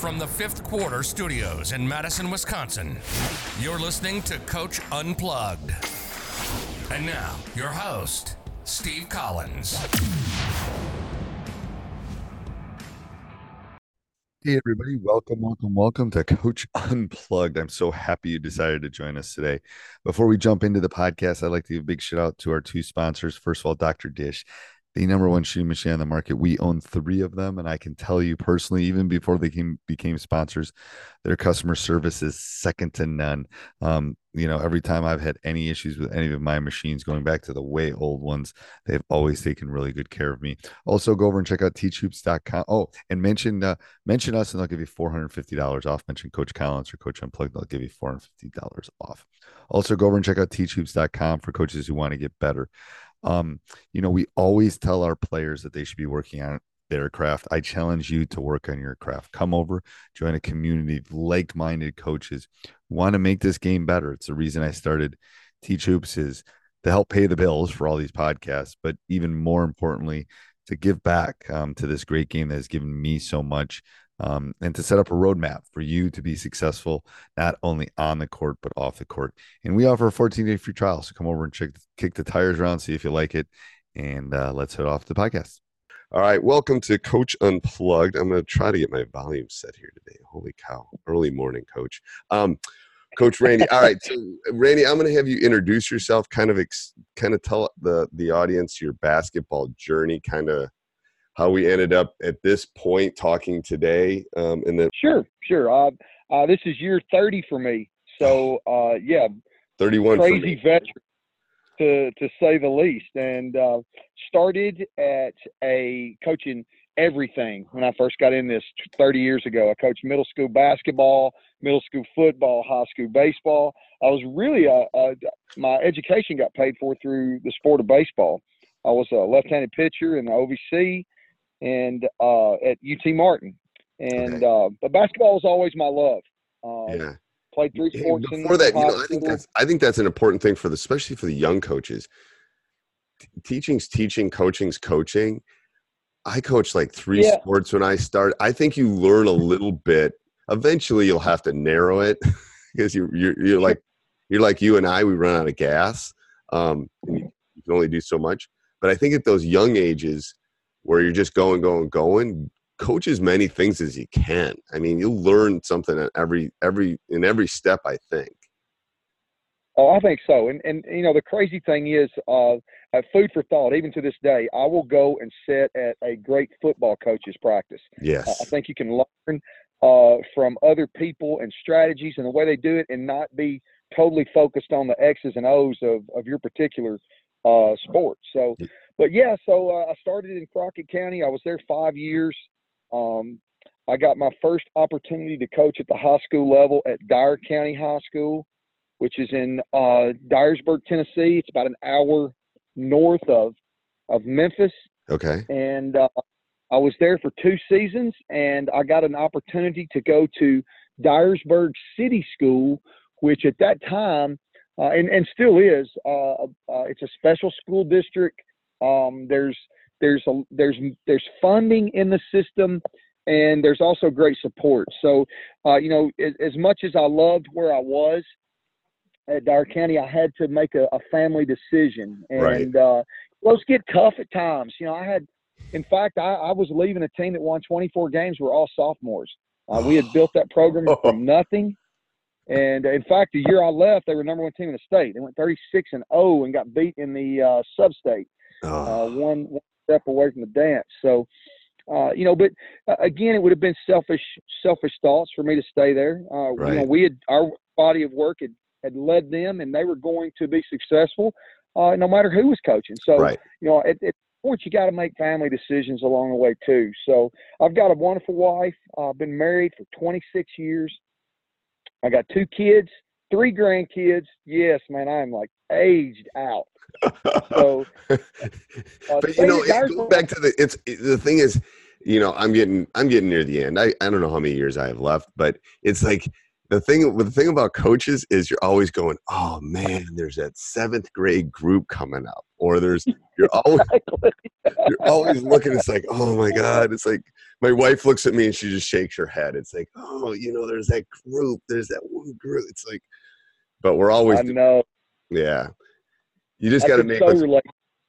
From the fifth quarter studios in Madison, Wisconsin, you're listening to Coach Unplugged. And now, your host, Steve Collins. Hey, everybody. Welcome, welcome, welcome to Coach Unplugged. I'm so happy you decided to join us today. Before we jump into the podcast, I'd like to give a big shout out to our two sponsors. First of all, Dr. Dish the number one shooting machine on the market. We own three of them, and I can tell you personally, even before they came, became sponsors, their customer service is second to none. Um, you know, every time I've had any issues with any of my machines, going back to the way old ones, they've always taken really good care of me. Also, go over and check out teachhoops.com. Oh, and mention uh, mention us, and they'll give you four hundred fifty dollars off. Mention Coach Collins or Coach Unplugged, they'll give you four hundred fifty dollars off. Also, go over and check out teachhoops.com for coaches who want to get better. Um, you know, we always tell our players that they should be working on their craft. I challenge you to work on your craft. Come over, join a community of like minded coaches want to make this game better. It's the reason I started Teach Hoops is to help pay the bills for all these podcasts, but even more importantly, to give back um, to this great game that has given me so much um, and to set up a roadmap for you to be successful not only on the court but off the court. And we offer a 14 day free trial, so come over and check kick the tires around, see if you like it, and uh, let's head off the podcast. All right, welcome to Coach Unplugged. I'm going to try to get my volume set here today. Holy cow! Early morning, Coach. Um, Coach Randy. All right, so Randy, I'm going to have you introduce yourself. Kind of, ex- kind of tell the the audience your basketball journey. Kind of how we ended up at this point talking today. Um, and then sure, sure. Uh, uh, this is year 30 for me. So uh, yeah, 31 crazy veteran to to say the least. And uh, started at a coaching everything when I first got in this 30 years ago. I coached middle school basketball, middle school football, high school baseball. I was really a, a my education got paid for through the sport of baseball. I was a left-handed pitcher in the OVC and uh, at UT Martin. And okay. uh, but basketball was always my love. Um, yeah. Played three sports. Before that, you know, I think that's I think that's an important thing for the especially for the young coaches. T- teaching's teaching, coaching's coaching. I coached like three yeah. sports when I started. I think you learn a little bit. Eventually, you'll have to narrow it because you, you're you're like you're like you and I. We run out of gas. Um, you, you can only do so much. But I think at those young ages, where you're just going, going, going. Coach as many things as you can. I mean, you'll learn something at every every in every step. I think. Oh, I think so. And and you know the crazy thing is, uh, food for thought. Even to this day, I will go and sit at a great football coach's practice. Yes. Uh, I think you can learn uh, from other people and strategies and the way they do it, and not be totally focused on the X's and O's of of your particular uh, sport. So but yeah, so uh, I started in Crockett County. I was there five years. Um, I got my first opportunity to coach at the high school level at Dyer County High School, which is in uh, Dyersburg, Tennessee. It's about an hour north of of Memphis. Okay. And uh, I was there for two seasons, and I got an opportunity to go to Dyersburg City School, which at that time, uh, and, and still is, uh, uh, it's a special school district um, there's there's a, there's there's funding in the system, and there's also great support. So, uh, you know, as, as, much as I loved where I was at Dyer County, I had to make a, a family decision, and right. uh, those get tough at times. You know, I had, in fact, I, I was leaving a team that won 24 games. We're all sophomores. Uh, we had built that program from nothing. And in fact, the year I left, they were number one team in the state. They went 36 and 0 and got beat in the uh, sub-state oh. uh, one, one step away from the dance. So, uh, you know, but uh, again, it would have been selfish, selfish thoughts for me to stay there. Uh, right. You know, we had our body of work had, had led them, and they were going to be successful, uh, no matter who was coaching. So, right. you know, at, at, point, you got to make family decisions along the way too. So I've got a wonderful wife. I've been married for 26 years. I got two kids, three grandkids. Yes, man, I'm like aged out. So, uh, but you know, it, go back to the it's the thing is, you know, I'm getting I'm getting near the end. I I don't know how many years I have left, but it's like the thing the thing about coaches is you're always going oh man there's that seventh grade group coming up or there's you're always you're always looking it's like oh my god it's like my wife looks at me and she just shakes her head it's like oh you know there's that group there's that one group it's like but we're always I know yeah you just got to make so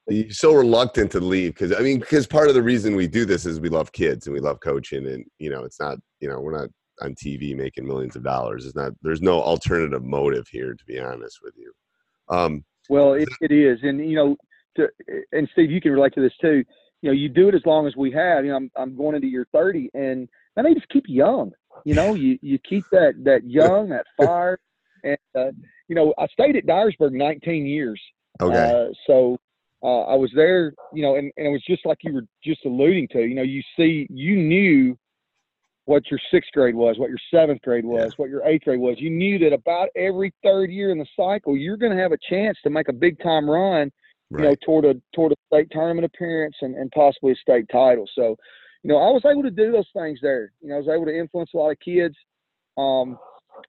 you're so reluctant to leave because I mean because part of the reason we do this is we love kids and we love coaching and you know it's not you know we're not on TV making millions of dollars. It's not. There's no alternative motive here, to be honest with you. Um, well, it, it is, and you know, to, and Steve, you can relate to this too. You know, you do it as long as we have. You know, I'm I'm going into year 30, and I they just keep young. You know, you you keep that that young, that fire, and uh, you know, I stayed at Dyersburg 19 years. Okay. Uh, so uh, I was there, you know, and, and it was just like you were just alluding to. You know, you see, you knew what your sixth grade was, what your seventh grade was, yeah. what your eighth grade was. You knew that about every third year in the cycle, you're going to have a chance to make a big time run, right. you know, toward a toward a state tournament appearance and, and possibly a state title. So, you know, I was able to do those things there. You know, I was able to influence a lot of kids. Um,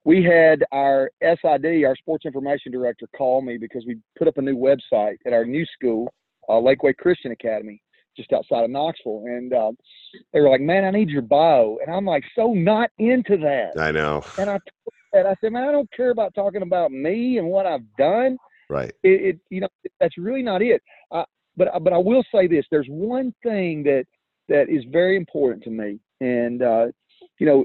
we had our SID, our sports information director, call me because we put up a new website at our new school, uh, Lakeway Christian Academy just outside of Knoxville, and uh, they were like, "Man, I need your bio," and I'm like, so not into that. I know. And I and I said, "Man, I don't care about talking about me and what I've done. Right. It, it you know, that's really not it. I, but but I will say this: there's one thing that that is very important to me, and uh, you know,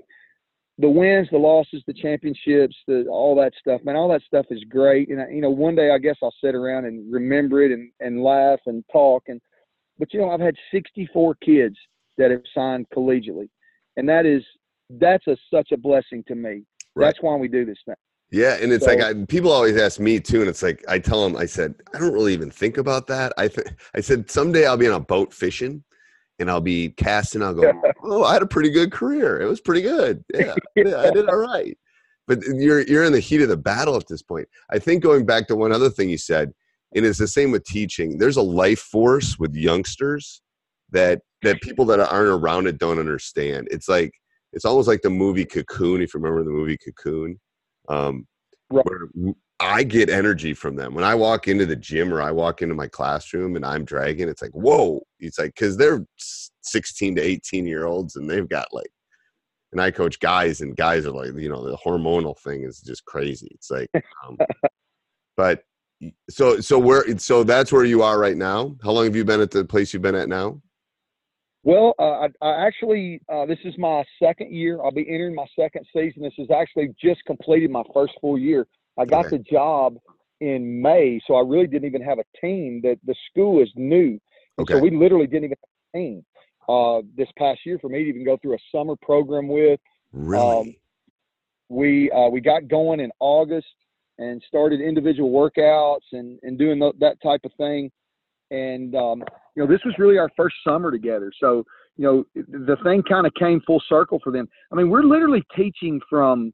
the wins, the losses, the championships, the all that stuff, man, all that stuff is great. And I, you know, one day I guess I'll sit around and remember it and and laugh and talk and but you know, I've had 64 kids that have signed collegiately, and that is that's a such a blessing to me. Right. That's why we do this thing. Yeah, and it's so, like I, people always ask me too, and it's like I tell them, I said I don't really even think about that. I th- I said someday I'll be on a boat fishing, and I'll be casting. I'll go, oh, I had a pretty good career. It was pretty good. Yeah, yeah, I did all right. But you're you're in the heat of the battle at this point. I think going back to one other thing you said, and it's the same with teaching there's a life force with youngsters that that people that aren't around it don't understand it's like it's almost like the movie cocoon if you remember the movie cocoon um, right. where i get energy from them. When i walk into the gym or i walk into my classroom and i'm dragging it's like whoa. It's like because they're 16 to 18 year olds and they've got like and i coach guys and guys are like you know the hormonal thing is just crazy. It's like um, but so so where so that's where you are right now? How long have you been at the place you've been at now? Well uh, I, I, actually uh, this is my second year. I'll be entering my second season. This is actually just completed my first full year i got okay. the job in may so i really didn't even have a team that the school is new okay. so we literally didn't even have a team uh, this past year for me to even go through a summer program with really um, we uh, we got going in august and started individual workouts and, and doing that type of thing. And, um, you know, this was really our first summer together. So, you know, the thing kind of came full circle for them. I mean, we're literally teaching from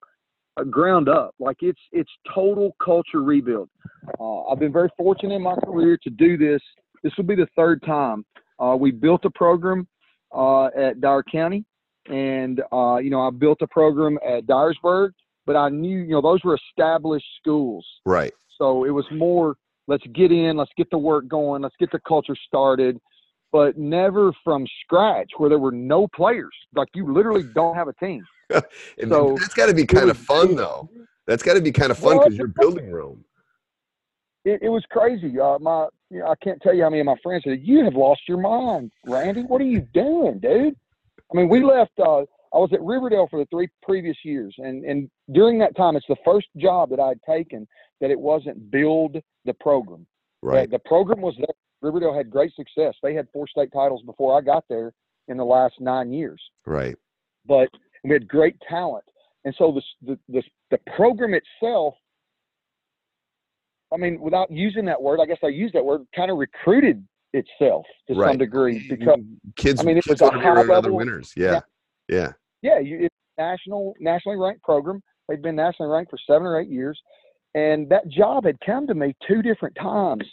ground up. Like it's, it's total culture rebuild. Uh, I've been very fortunate in my career to do this. This will be the third time. Uh, we built a program uh, at Dyer County and, uh, you know, I built a program at Dyersburg but I knew, you know, those were established schools. Right. So it was more, let's get in, let's get the work going, let's get the culture started, but never from scratch where there were no players. Like you literally don't have a team. so that's got to be kind of fun, though. That's got to be kind of fun because well, you're building room. It, it, was crazy. Uh, my, you know, I can't tell you how many of my friends said, "You have lost your mind, Randy. What are you doing, dude?" I mean, we left. Uh, I was at Riverdale for the three previous years, and and during that time, it's the first job that I'd taken that it wasn't build the program. Right. The, the program was there. Riverdale had great success. They had four state titles before I got there in the last nine years. Right. But we had great talent, and so the the the, the program itself. I mean, without using that word, I guess I use that word, kind of recruited itself to Right. some degree because kids. I mean, it was a be around other winners. Yeah, yeah, yeah, you, it's national nationally ranked program. They've been nationally ranked for seven or eight years, and that job had come to me two different times,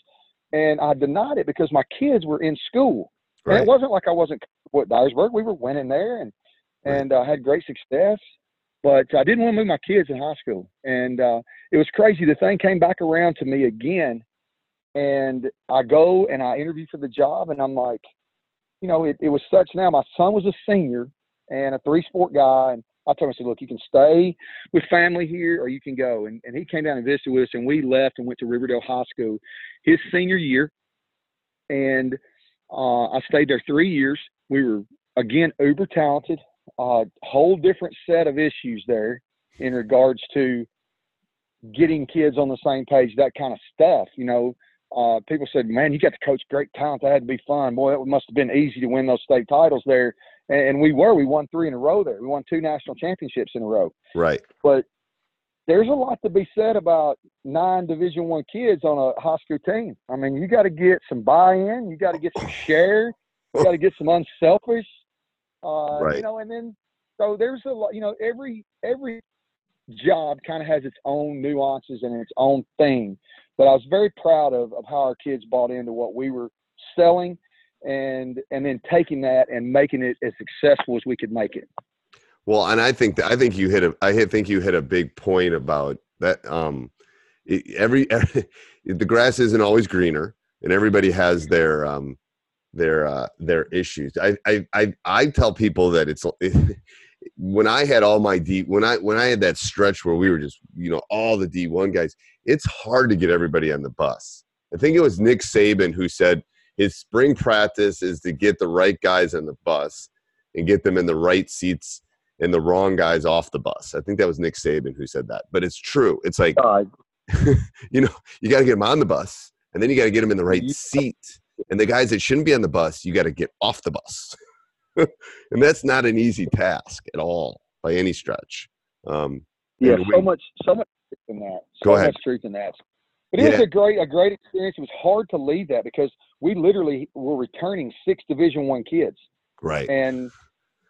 and I denied it because my kids were in school, and it wasn't like I wasn't at Dyersburg. We were winning there, and Right. And uh, had great success, but I didn't want to move my kids in high school, and uh, it was crazy. The thing came back around to me again, and I go and I interview for the job, and I'm like, you know, it, it was such now. My son was a senior and a three sport guy, and I told him, I said, look, you can stay with family here or you can go. And, and he came down and visited with us, and we left and went to Riverdale High School his senior year. And uh, I stayed there three years. We were, again, uber talented, uh, whole different set of issues there in regards to getting kids on the same page, that kind of stuff. You know, uh, people said, man, you got to coach great talent. That had to be fun. Boy, it must have been easy to win those state titles there. And, and we were. We won three in a row there. We won two national championships in a row. right. But there's a lot to be said about nine Division One kids on a high school team. I mean, you got to get some buy-in. You got to get some share. You got to get some unselfish. Uh, Right. You know, and then so there's a lot. You know, every every job kind of has its own nuances and its own thing. But I was very proud of, of how our kids bought into what we were selling and and then taking that and making it as successful as we could make it. Well, and I think that I think you hit a I hit- think you hit a big point about that. Um, it- every, the grass isn't always greener, and everybody has their um their uh, their issues. I I I, I tell people that it's when I had all my D when I when I had that stretch where we were just you know all the D one guys. It's hard to get everybody on the bus. I think it was Nick Saban who said his spring practice is to get the right guys on the bus and get them in the right seats and the wrong guys off the bus. I think that was Nick Saban who said that, but it's true. It's like Uh, you know you got to get them on the bus, and then you got to get them in the right seat. And the guys that shouldn't be on the bus, you got to get off the bus, and that's not an easy task at all by any stretch. Um, Yeah, so we- much, so much truth in that. So Go ahead. much truth in that. But it was Yeah. a great, a great experience. It was hard to leave that because we literally were returning six Division One kids, right, and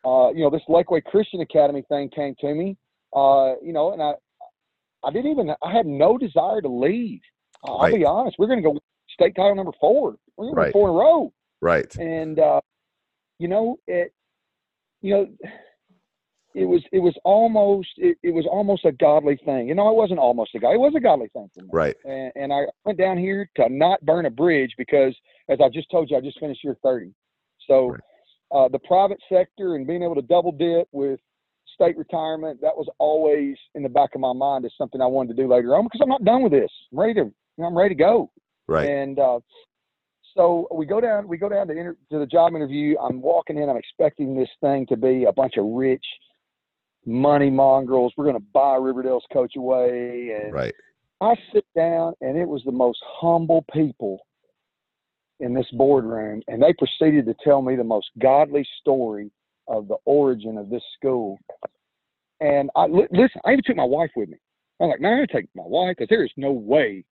uh, you know this Lakeway Christian Academy thing came to me. Uh, you know, and I, I didn't even, I had no desire to leave. Uh, I'll be honest. We're going to go state title number four. We're going to Right. four in a row. Right, and uh, you know it you know it was it was almost it, it was almost a godly thing. You know it wasn't almost a god it was a godly thing for me. Right, and, and i went down here to not burn a bridge because as i just told you i just finished year 30 so Right. uh, the private sector and being able to double dip with state retirement that was always in the back of my mind as something i wanted to do later on because i'm not done with this. I'm ready to i'm ready to go. Right, and uh, so we go down, we go down to, inter- to the job interview. I'm walking in. I'm expecting this thing to be a bunch of rich money mongrels. We're going to buy Riverdale's coach away. And right, I sit down, and it was the most humble people in this boardroom, and they proceeded to tell me the most godly story of the origin of this school. And I listen. I even took my wife with me. I'm like, man, I'm gonna take my wife because there is no way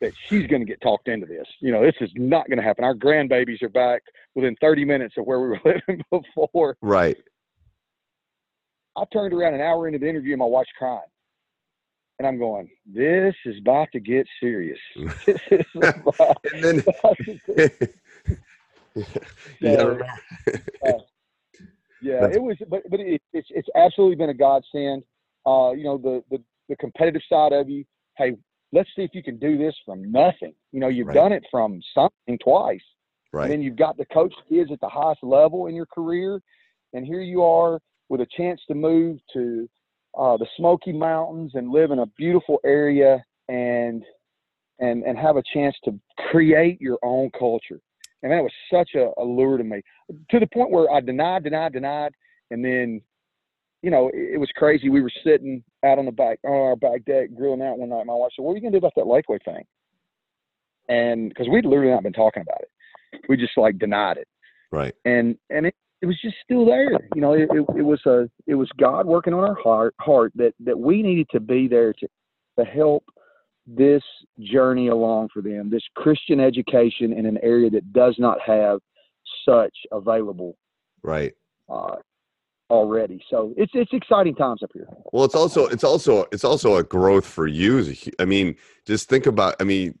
that she's going to get talked into this. You know, this is not going to happen. Our grandbabies are back within 30 minutes of where we were living before. right. I turned around an hour into the interview and my wife's crying. And I'm going, this is about to get serious. this is about, And then about to get you Yeah. Yeah, it was, but but it, it's it's absolutely been a godsend. Uh, you know, the the the competitive side of you. Hey, let's see if you can do this from nothing. You know, you've Right. done it from something twice, Right. and then you've got to coach kids at the highest level in your career, and here you are with a chance to move to uh, the Smoky Mountains and live in a beautiful area and and and have a chance to create your own culture. And that was such a, a lure to me, to the point where I denied, denied, denied, and then, you know, it, it was crazy. We were sitting out on the back on our back deck grilling out one night. My wife said, "What are you gonna do about that Lakeway thing?" And because we'd literally not been talking about it, we just like denied it right, and and it, it was just still there. You know, it, it, it was a it was God working on our heart heart that that we needed to be there to to help this journey along for them, this Christian education in an area that does not have such available. Right. Uh, already. So it's it's exciting times up here. Well, it's also it's also it's also a growth for you. I mean, just think about. I mean,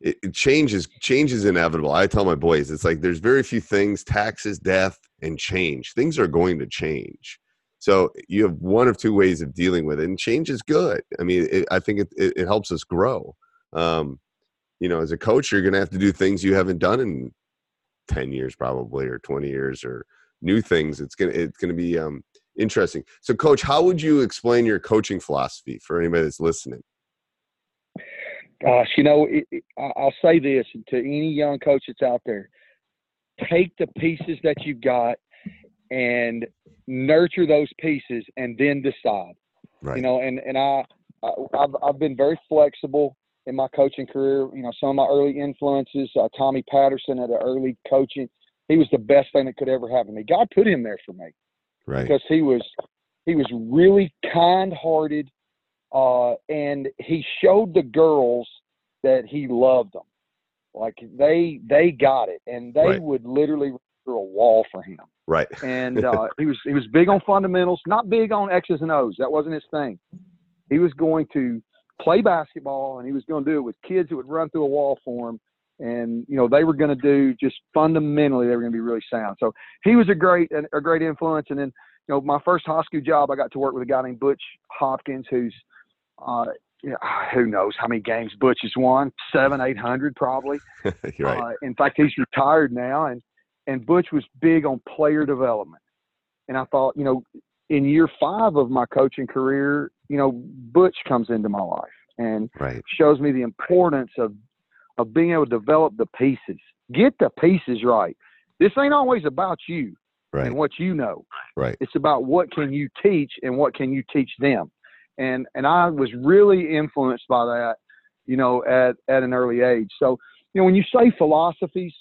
it, it changes change is inevitable. I tell my boys, it's like there's very few things: taxes, death, and change. Things are going to change. So you have one of two ways of dealing with it, and change is good. I mean, it, I think it, it, it helps us grow. Um, you know, as a coach, you're going to have to do things you haven't done in ten years, probably, or twenty years, or new things. It's gonna it's gonna be um, interesting. So, coach, how would you explain your coaching philosophy for anybody that's listening? Gosh, you know, it, it, I'll say this to any young coach that's out there: take the pieces that you've got and nurture those pieces, and then decide. Right. You know, and and I, I I've I've been very flexible in my coaching career. You know, some of my early influences, uh, Tommy Patterson at an early coaching he was the best thing that could ever happen to me. God put him there for me, right? Because he was he was really kind-hearted, uh, and he showed the girls that he loved them. Like they they got it, and they right. would literally through a wall for him. Right. and uh, he was he was big on fundamentals, not big on X's and O's. That wasn't his thing. He was going to play basketball, and he was going to do it with kids that would run through a wall for him and you know they were going to do just fundamentally they were going to be really sound. So he was a great a great influence. And then you know my first high school job, I got to work with a guy named Butch Hopkins, who's uh, you know, who knows how many games Butch has won? Seven, eight hundred probably. right. uh, in fact, he's retired now, and and Butch was big on player development. And I thought, you know, in year five of my coaching career, you know, Butch comes into my life and right. shows me the importance of of being able to develop the pieces. Get the pieces right. This ain't always about you right. and what you know. Right. It's about what can you teach and what can you teach them. And and I was really influenced by that, you know, at at an early age. So, you know, when you say philosophies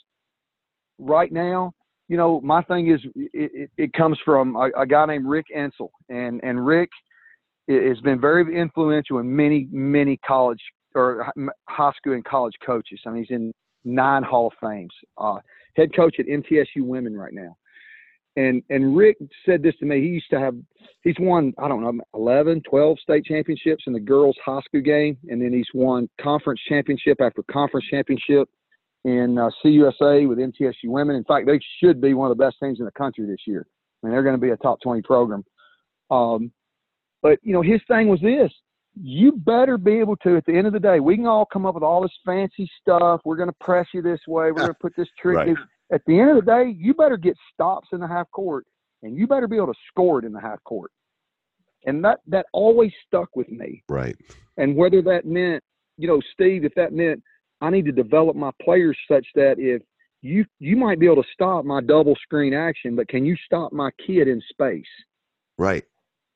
right now, you know, my thing is it, it, it comes from a, a, guy named Rick Insell, and and Rick has been very influential in many many college or high school and college coaches. I mean, he's in nine Hall of Fames. Uh, head coach at MTSU Women right now. And and Rick said this to me. He used to have he's won I don't know 11, 12 state championships in the girls high school game, and then he's won conference championship after conference championship in uh, CUSA with MTSU Women. In fact, they should be one of the best teams in the country this year. I mean, they're going to be a top 20 program. Um, but you know, his thing was this: you better be able to at the end of the day we can all come up with all this fancy stuff. We're going to press you this way. We're going to put this trick right. at the end of the day you better get stops in the half court and you better be able to score it in the half court. And that that always stuck with me. Right. And whether that meant you know steve if that meant i need to develop my players such that if you you might be able to stop my double screen action but can you stop my kid in space? Right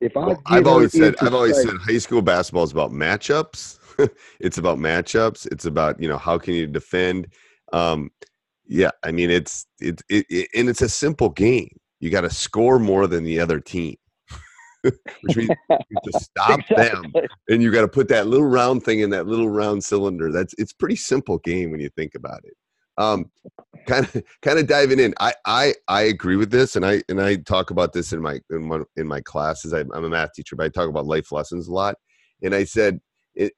if I well, I've always said I've always said high school basketball is about matchups. it's about matchups. It's about you know how can you defend. Um, yeah, I mean it's it, it, it and it's a simple game. You got to score more than the other team, which means to stop exactly. them, and you got to put that little round thing in that little round cylinder. That's it's pretty simple game when you think about it. Um, kind of kind of diving in. I, I i agree with this and i and i talk about this in my in my in my classes. I, am a math teacher but i talk about life lessons a lot. And i said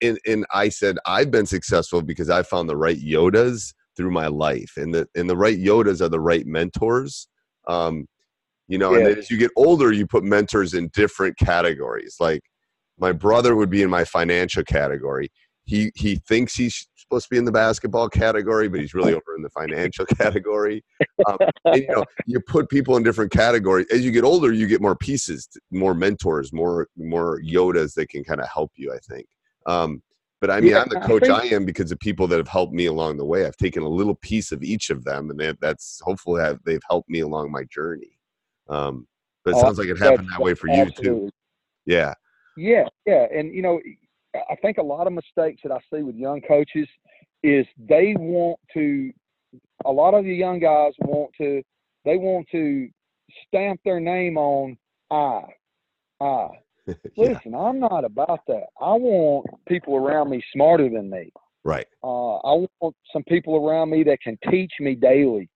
and, and i said i've been successful because i found the right yodas through my life and the and the right yodas are the right mentors. Um you know yeah. and as you get older you put mentors in different categories. Like my brother would be in my financial category. He he thinks he's supposed to be in the basketball category, but he's really over in the financial category. Um, and, you know, you put people in different categories. As you get older, you get more pieces, more mentors, more more Yodas that can kind of help you. I think. Um, but I mean, yeah, I'm the coach I, I, am because of people that have helped me along the way. I've taken a little piece of each of them, and that, that's hopefully have, they've helped me along my journey. Um, but it sounds like it happened that way for you too. Yeah. Yeah, yeah, and you know, I think a lot of mistakes that I see with young coaches is they want to. A lot of the young guys want to. They want to stamp their name on I, I. Listen, I'm not about that. I want people around me smarter than me. Right. Uh, I want some people around me that can teach me daily.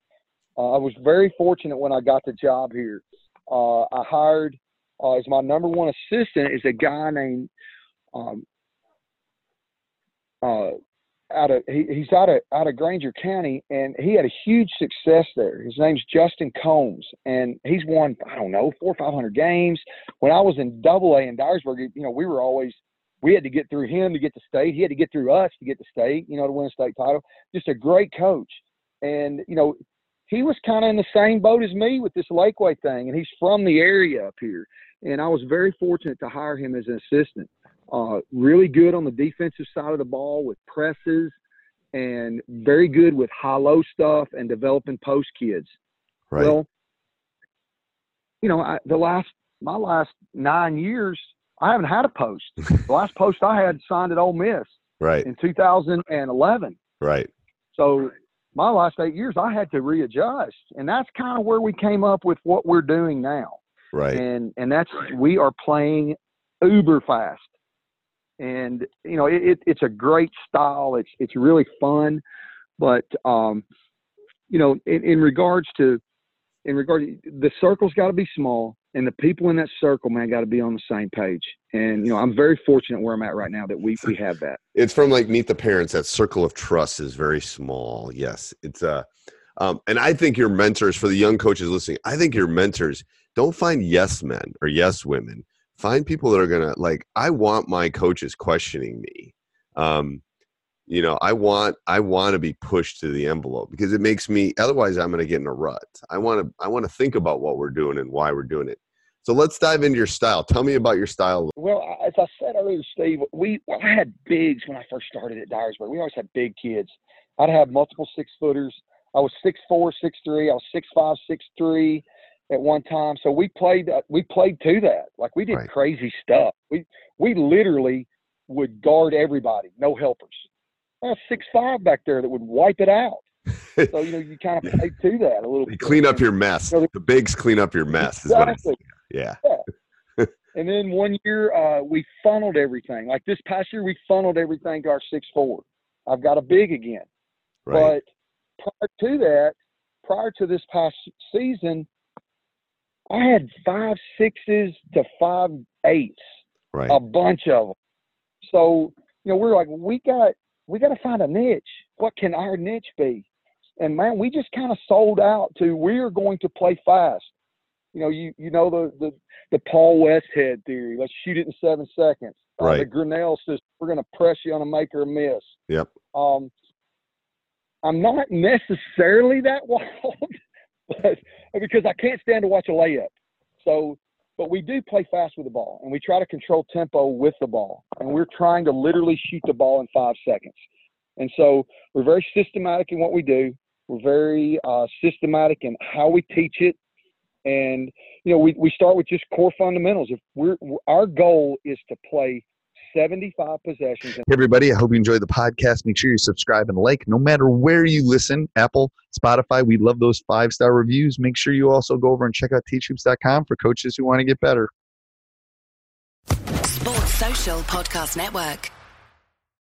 Uh, I was very fortunate when I got the job here. Uh, I hired uh, as my number one assistant is a guy named um, uh, out of he, he's out of out of Grainger County, and he had a huge success there. His name's Justin Combs, and he's won I don't know four or five hundred games. When I was in Double A in Dyersburg, you know we were always we had to get through him to get to state. He had to get through us to get to state. You know to win a state title. Just a great coach, and you know he was kind of in the same boat as me with this Lakeway thing, and he's from the area up here. And I was very fortunate to hire him as an assistant. Uh, really good on the defensive side of the ball with presses and very good with high-low stuff and developing post kids. Right. Well, you know, I, the last my last nine years, I haven't had a post. the last post I had signed at Ole Miss right. in 2011. Right. So my last eight years, I had to readjust, and that's kind of where we came up with what we're doing now. Right. And and that's we are playing uber fast and you know it, it's a great style. It's it's really fun, but um, you know in, in regards to in regard the circle's got to be small and the people in that circle man got to be on the same page. And you know i'm very fortunate where i'm at right now that we we have that. It's from like meet the parents. That circle of trust is very small. Yes it's uh um, and i think your mentors for the young coaches listening i think your mentors don't find yes men or yes women find people that are gonna like i want my coaches questioning me. Um you know i want i want to be pushed to the envelope because it makes me otherwise i'm gonna get in a rut. I want to i want to think about what we're doing and why we're doing it. So let's dive into your style. Tell me about your style. Well as i said earlier steve we well, i had bigs when i first started at dyersburg. We always had big kids. I'd have multiple six footers. I was six four six three. I was six five six three at one time. So we played uh, we played to that. Like we did right. crazy stuff. We we literally would guard everybody, no helpers. Well, six five back there that would wipe it out. so you know you kind of played to that a little. You clean up your mess. You know, the bigs clean up your mess. Exactly. yeah. yeah. and then one year uh, we funneled everything. Like this past year, we funneled everything to our six four. I've got a big again. Right. But prior to that, prior to this past season, I had five sixes to five eights, right. a bunch of them. So you know, we're like, we got we got to find a niche. What can our niche be? And man, we just kind of sold out to we are going to play fast. You know, you you know the the, the Paul Westhead theory. Let's shoot it in seven seconds. Right. Uh, the Grinnell says we're going to press you on a make or a miss. Yep. Um, I'm not necessarily that wild, because I can't stand to watch a layup. So, but we do play fast with the ball, and we try to control tempo with the ball, and we're trying to literally shoot the ball in five seconds. And so, we're very systematic in what we do. We're very uh, systematic in how we teach it, and you know, we we start with just core fundamentals. If we're our goal is to play 75 possessions. Hey, everybody. I hope you enjoyed the podcast. Make sure you subscribe and like no matter where you listen Apple, Spotify. We love those five star reviews. Make sure you also go over and check out teachhoops.com for coaches who want to get better. Sports Social Podcast Network.